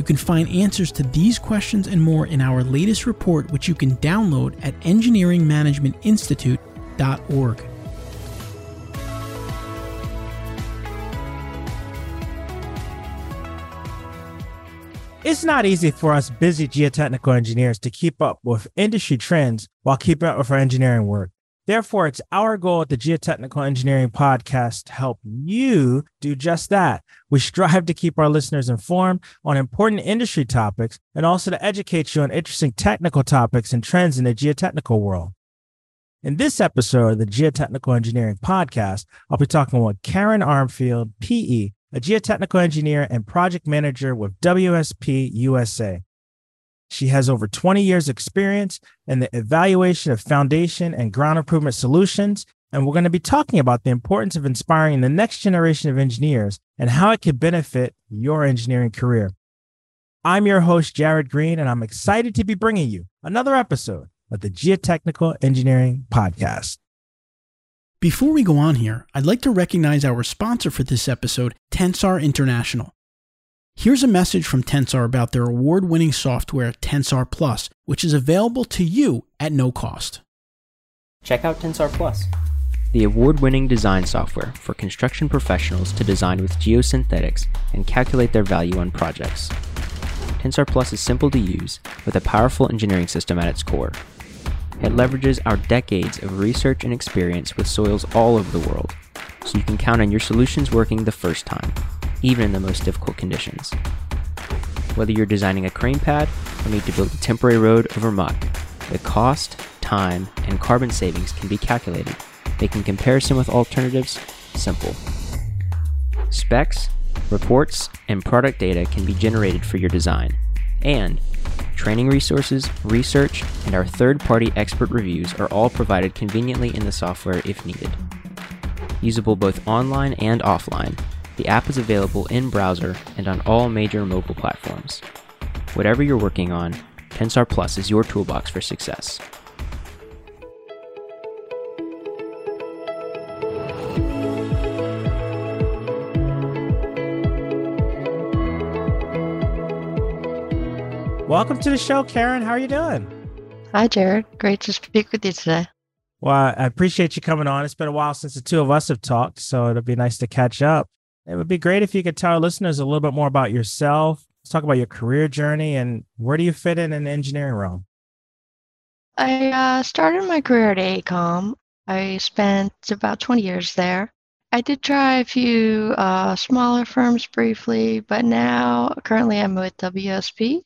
You can find answers to these questions and more in our latest report, which you can download at engineeringmanagementinstitute.org. It's not easy for us busy geotechnical engineers to keep up with industry trends while keeping up with our engineering work. Therefore, it's our goal at the Geotechnical Engineering Podcast to help you do just that. We strive to keep our listeners informed on important industry topics and also to educate you on interesting technical topics and trends in the geotechnical world. In this episode of the Geotechnical Engineering Podcast, I'll be talking with Karen Armfield, PE, a geotechnical engineer and project manager with WSP USA. She has over 20 years experience in the evaluation of foundation and ground improvement solutions. And we're going to be talking about the importance of inspiring the next generation of engineers and how it can benefit your engineering career. I'm your host, Jared Green, and I'm excited to be bringing you another episode of the Geotechnical Engineering Podcast. Before we go on here, I'd like to recognize our sponsor for this episode, Tensar International. Here's a message from Tensar about their award winning software, Tensar Plus, which is available to you at no cost. Check out Tensar Plus, the award winning design software for construction professionals to design with geosynthetics and calculate their value on projects. Tensar Plus is simple to use with a powerful engineering system at its core. It leverages our decades of research and experience with soils all over the world, so you can count on your solutions working the first time even in the most difficult conditions. Whether you're designing a crane pad or need to build a temporary road over muck, the cost, time, and carbon savings can be calculated, making comparison with alternatives simple. Specs, reports, and product data can be generated for your design, and training resources, research, and our third party expert reviews are all provided conveniently in the software if needed. Usable both online and offline, the app is available in browser and on all major mobile platforms. Whatever you're working on, Tensar Plus is your toolbox for success. Welcome to the show, Karen. How are you doing? Hi, Jared. Great to speak with you today. Well, I appreciate you coming on. It's been a while since the two of us have talked, so it'll be nice to catch up. It would be great if you could tell our listeners a little bit more about yourself. Let's talk about your career journey and where do you fit in the engineering realm? I uh, started my career at AECOM. I spent about 20 years there. I did try a few uh, smaller firms briefly, but now currently I'm with WSP.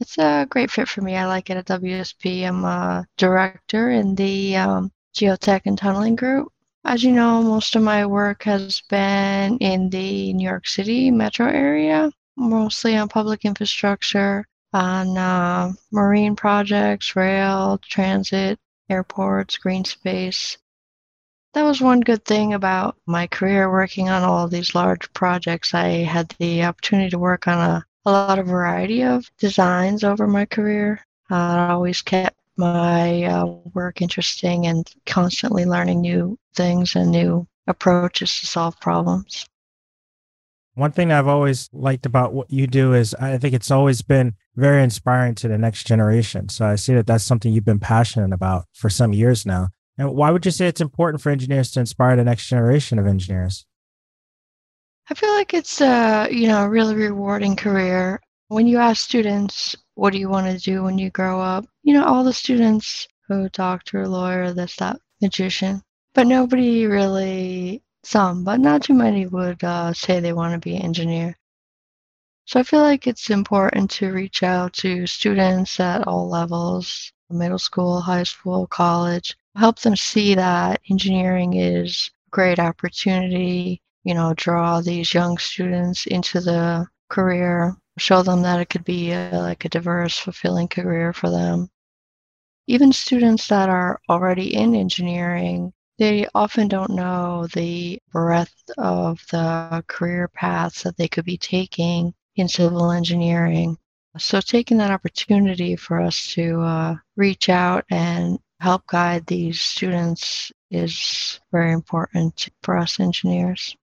It's a great fit for me. I like it at WSP. I'm a director in the um, geotech and tunneling group. As you know, most of my work has been in the New York City metro area, mostly on public infrastructure, on uh, marine projects, rail, transit, airports, green space. That was one good thing about my career working on all these large projects. I had the opportunity to work on a, a lot of variety of designs over my career. Uh, I always kept my uh, work interesting and constantly learning new things and new approaches to solve problems. One thing I've always liked about what you do is I think it's always been very inspiring to the next generation. So I see that that's something you've been passionate about for some years now. And why would you say it's important for engineers to inspire the next generation of engineers? I feel like it's a, you know, a really rewarding career. When you ask students what do you want to do when you grow up? You know, all the students who doctor, lawyer, this, that, magician. But nobody really, some, but not too many would uh, say they want to be an engineer. So I feel like it's important to reach out to students at all levels middle school, high school, college, help them see that engineering is a great opportunity, you know, draw these young students into the career show them that it could be a, like a diverse, fulfilling career for them. Even students that are already in engineering, they often don't know the breadth of the career paths that they could be taking in civil engineering. So, taking that opportunity for us to uh, reach out and help guide these students is very important for us engineers.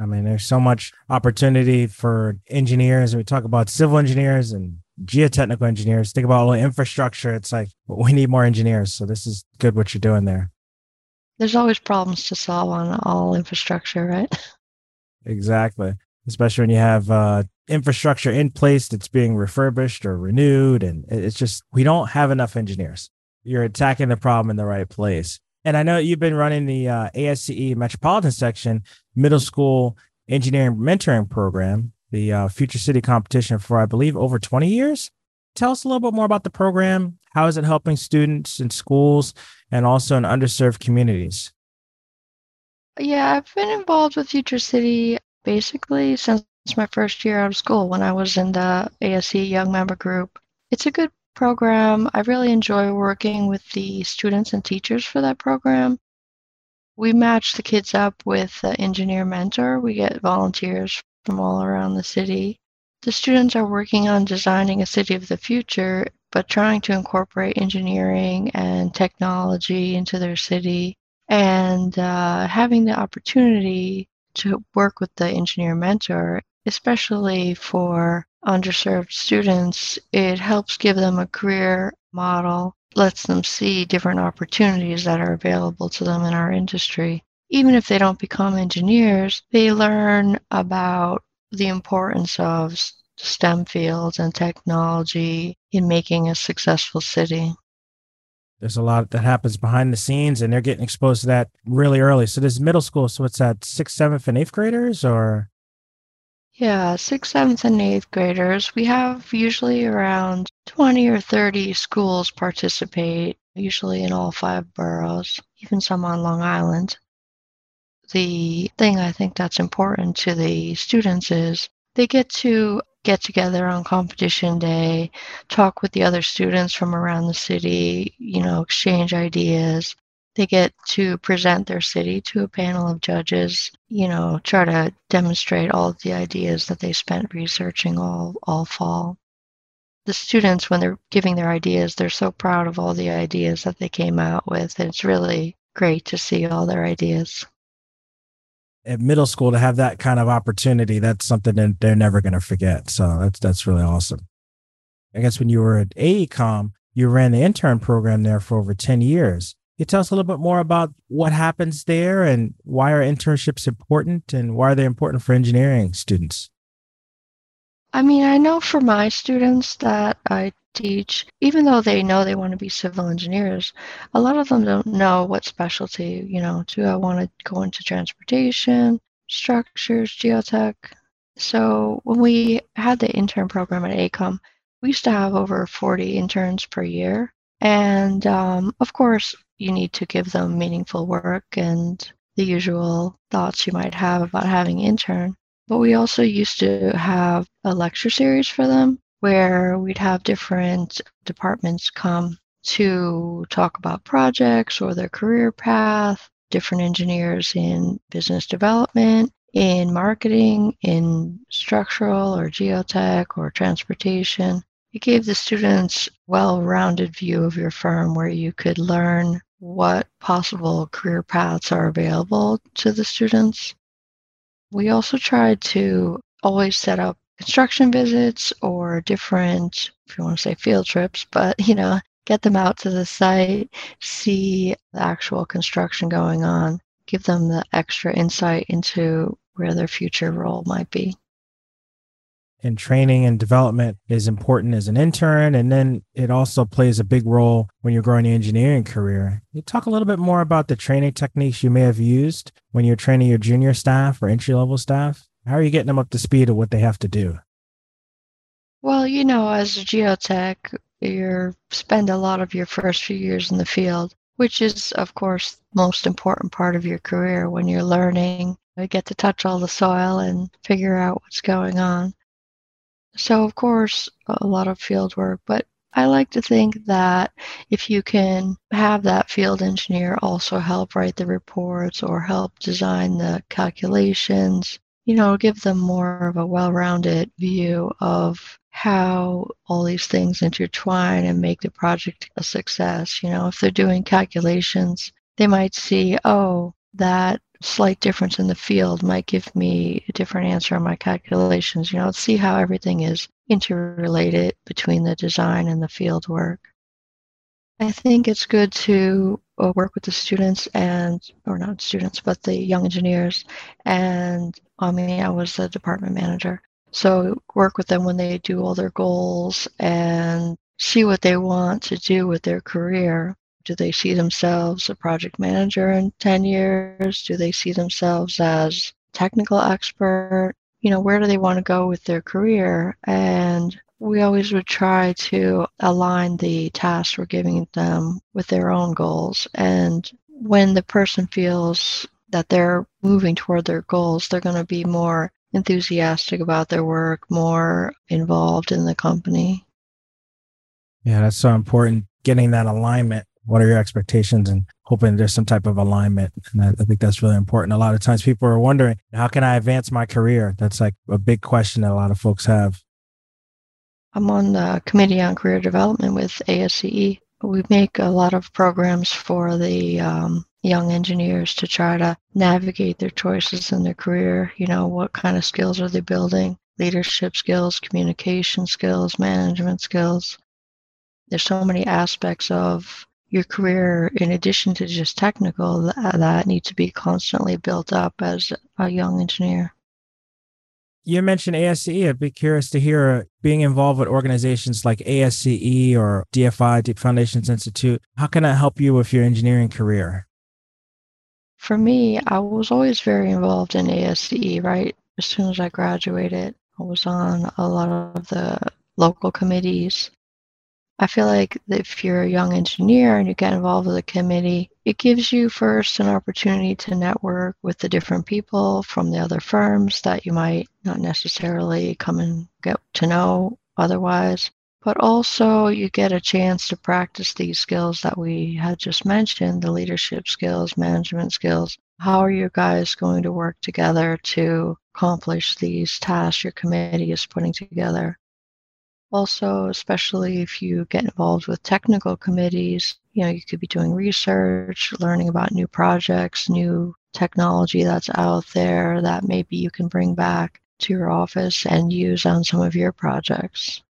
I mean, there's so much opportunity for engineers. We talk about civil engineers and geotechnical engineers. Think about all the infrastructure. It's like we need more engineers. So this is good what you're doing there. There's always problems to solve on all infrastructure, right? Exactly. Especially when you have uh, infrastructure in place that's being refurbished or renewed. And it's just, we don't have enough engineers. You're attacking the problem in the right place. And I know you've been running the uh, ASCE Metropolitan Section Middle School Engineering Mentoring Program, the uh, Future City competition for, I believe, over 20 years. Tell us a little bit more about the program. How is it helping students in schools and also in underserved communities? Yeah, I've been involved with Future City basically since my first year out of school when I was in the ASCE Young Member Group. It's a good program. I really enjoy working with the students and teachers for that program. We match the kids up with an engineer mentor. We get volunteers from all around the city. The students are working on designing a city of the future, but trying to incorporate engineering and technology into their city and uh, having the opportunity to work with the engineer mentor, especially for underserved students, it helps give them a career model, lets them see different opportunities that are available to them in our industry. Even if they don't become engineers, they learn about the importance of STEM fields and technology in making a successful city. There's a lot that happens behind the scenes, and they're getting exposed to that really early. So, this middle school, so it's at sixth, seventh, and eighth graders, or yeah, sixth, seventh, and eighth graders. We have usually around 20 or 30 schools participate, usually in all five boroughs, even some on Long Island. The thing I think that's important to the students is they get to get together on competition day, talk with the other students from around the city, you know, exchange ideas, they get to present their city to a panel of judges, you know, try to demonstrate all the ideas that they spent researching all, all fall. The students, when they're giving their ideas, they're so proud of all the ideas that they came out with. It's really great to see all their ideas. At middle school, to have that kind of opportunity, that's something that they're never going to forget. So that's that's really awesome. I guess when you were at AECOM, you ran the intern program there for over 10 years Can you tell us a little bit more about what happens there and why are internships important and why are they important for engineering students? I mean, I know for my students that I teach, even though they know they want to be civil engineers, a lot of them don't know what specialty, you know, do I want to go into transportation, structures, geotech? So when we had the intern program at AECOM, we used to have over 40 interns per year. And um, of course, you need to give them meaningful work and the usual thoughts you might have about having intern. But we also used to have a lecture series for them where we'd have different departments come to talk about projects or their career path, different engineers in business development, in marketing, in structural or geotech or transportation. It gave the students well-rounded view of your firm where you could learn what possible career paths are available to the students. We also tried to always set up construction visits or different, if you want to say field trips, but you know, get them out to the site, see the actual construction going on, give them the extra insight into where their future role might be and training and development is important as an intern. And then it also plays a big role when you're growing your engineering career. You talk a little bit more about the training techniques you may have used when you're training your junior staff or entry level staff. How are you getting them up to speed of what they have to do? Well, you know, as a geotech, you spend a lot of your first few years in the field, which is, of course, most important part of your career when you're learning. You get to touch all the soil and figure out what's going on. So, of course, a lot of field work, but I like to think that if you can have that field engineer also help write the reports or help design the calculations, you know, give them more of a well rounded view of how all these things intertwine and make the project a success. You know, if they're doing calculations, they might see, oh, that slight difference in the field might give me a different answer on my calculations. You know, see how everything is interrelated between the design and the field work. I think it's good to uh, work with the students and, or not students, but the young engineers. And I mean, I was the department manager. So work with them when they do all their goals and see what they want to do with their career do they see themselves a project manager in 10 years? Do they see themselves as technical expert? You know, where do they want to go with their career? And we always would try to align the tasks we're giving them with their own goals. And when the person feels that they're moving toward their goals, they're going to be more enthusiastic about their work, more involved in the company. Yeah, that's so important getting that alignment what are your expectations and hoping there's some type of alignment? And I, I, think that's really important. A lot of times people are wondering how can i advance my career? That's like a big question that a lot of folks have. I'm on the committee on career development with ASCE we make a lot of programs for the um, young engineers to try to navigate their choices in their career. You know what kind of skills are they building? Leadership skills communication skills management skills. There's so many aspects of your career, in addition to just technical, that, uh, that need to be constantly built up as a young engineer. You mentioned ASCE. I'd be curious to hear uh, being involved with organizations like ASCE or DFI, Deep Foundations Institute. How can that help you with your engineering career? For me, I was always very involved in ASCE, right? As soon as I graduated, I was on a lot of the local committees I feel like if you're a young engineer and you get involved with a committee, it gives you first an opportunity to network with the different people from the other firms that you might not necessarily come and get to know otherwise. But also, you get a chance to practice these skills that we had just mentioned the leadership skills, management skills. How are you guys going to work together to accomplish these tasks your committee is putting together? Also, especially if you get involved with technical committees, you know, you could be doing research, learning about new projects, new technology that's out there that maybe you can bring back to your office and use on some of your projects.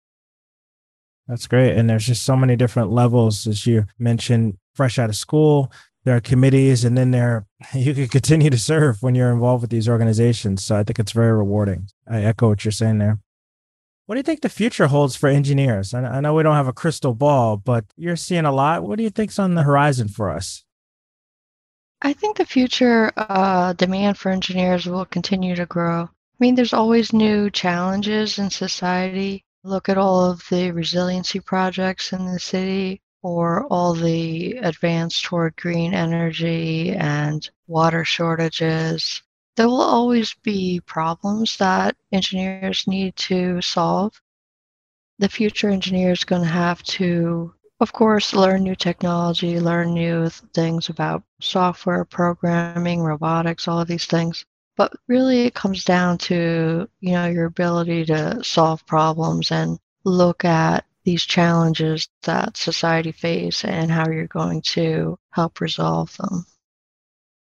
That's great. And there's just so many different levels, as you mentioned, fresh out of school. There are committees, and then there you can continue to serve when you're involved with these organizations. So I think it's very rewarding. I echo what you're saying there. What do you think the future holds for engineers? I know we don't have a crystal ball, but you're seeing a lot. What do you think's on the horizon for us? I think the future uh, demand for engineers will continue to grow. I mean, there's always new challenges in society. Look at all of the resiliency projects in the city or all the advance toward green energy and water shortages there will always be problems that engineers need to solve. The future engineer is going to have to, of course, learn new technology, learn new things about software, programming, robotics, all of these things. But really, it comes down to you know your ability to solve problems and look at these challenges that society face and how you're going to help resolve them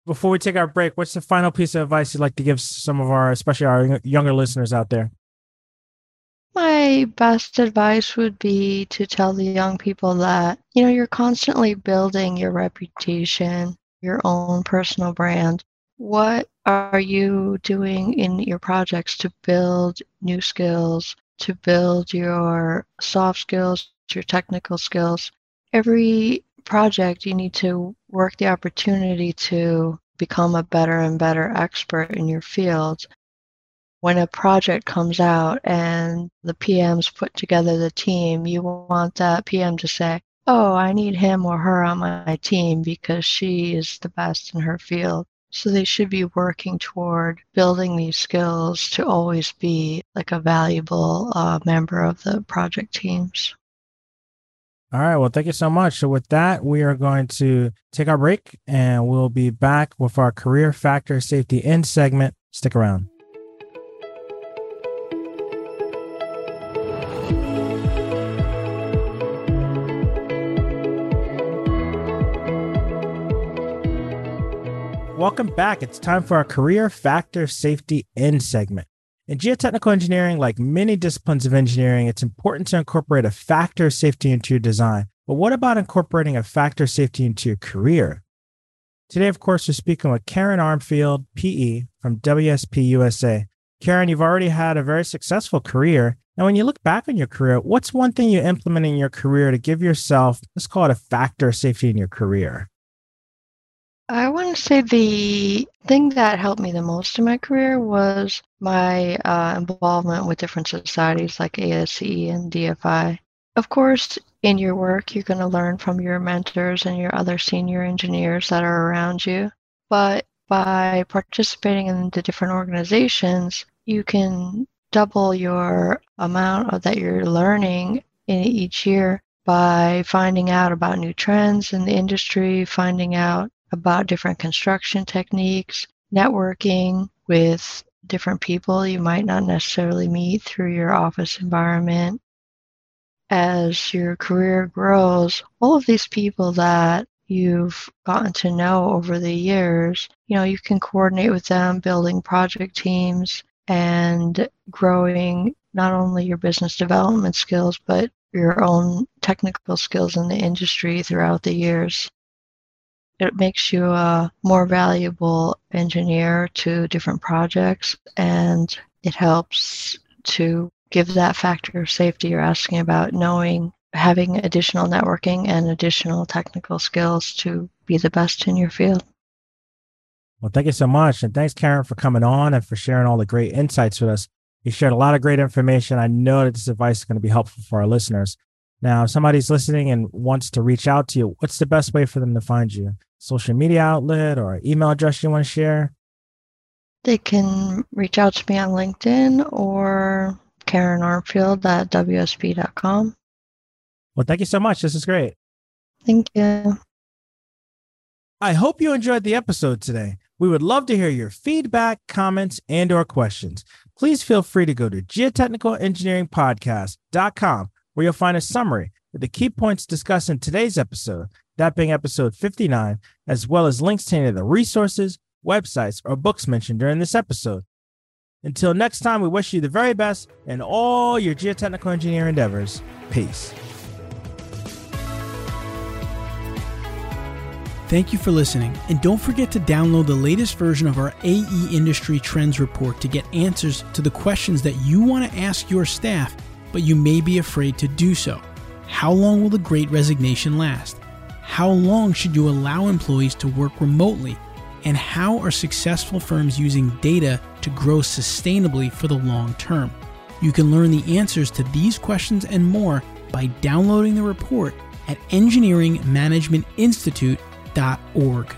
before we take our break, what's the final piece of advice you'd like to give some of our, especially our younger listeners out there? My best advice would be to tell the young people that, you know, you're constantly building your reputation, your own personal brand. What are you doing in your projects to build new skills, to build your soft skills, your technical skills? Every project, you need to work the opportunity to become a better and better expert in your field. When a project comes out and the PMs put together the team, you want that PM to say, Oh, I need him or her on my team because she is the best in her field. So they should be working toward building these skills to always be like a valuable uh, member of the project teams. All right. Well, thank you so much. So, with that, we are going to take our break and we'll be back with our career factor safety in segment. Stick around. Welcome back. It's time for our career factor safety in segment. In geotechnical engineering, like many disciplines of engineering, it's important to incorporate a factor of safety into your design. But what about incorporating a factor of safety into your career? Today, of course, we're speaking with Karen Armfield, PE from WSP USA. Karen, you've already had a very successful career. Now, when you look back on your career, what's one thing you implement in your career to give yourself, let's call it a factor of safety in your career? I want to say the thing that helped me the most in my career was my uh, involvement with different societies like ASCE and DFI. Of course, in your work, you're going to learn from your mentors and your other senior engineers that are around you. But by participating in the different organizations, you can double your amount of that you're learning in each year by finding out about new trends in the industry, finding out about different construction techniques, networking with different people you might not necessarily meet through your office environment. As your career grows, all of these people that you've gotten to know over the years, you know, you can coordinate with them, building project teams and growing not only your business development skills, but your own technical skills in the industry throughout the years it makes you a more valuable engineer to different projects and it helps to give that factor of safety you're asking about knowing having additional networking and additional technical skills to be the best in your field. Well thank you so much and thanks karen for coming on and for sharing all the great insights with us. You shared a lot of great information. I know that this advice is going to be helpful for our listeners now if somebody's listening and wants to reach out to you what's the best way for them to find you social media outlet or email address you want to share? They can reach out to me on LinkedIn or Karen Armfield at WSP.com. Well, thank you so much. This is great. Thank you. I hope you enjoyed the episode today. We would love to hear your feedback, comments, and or questions. Please feel free to go to geotechnicalengineeringpodcast.com where you'll find a summary of the key points discussed in today's episode that being episode 59, as well as links to any of the resources, websites, or books mentioned during this episode. Until next time, we wish you the very best in all your geotechnical engineer endeavors. Peace. Thank you for listening, and don't forget to download the latest version of our AE Industry Trends Report to get answers to the questions that you want to ask your staff, but you may be afraid to do so. How long will the great resignation last? How long should you allow employees to work remotely? And how are successful firms using data to grow sustainably for the long term? You can learn the answers to these questions and more by downloading the report at engineeringmanagementinstitute.org.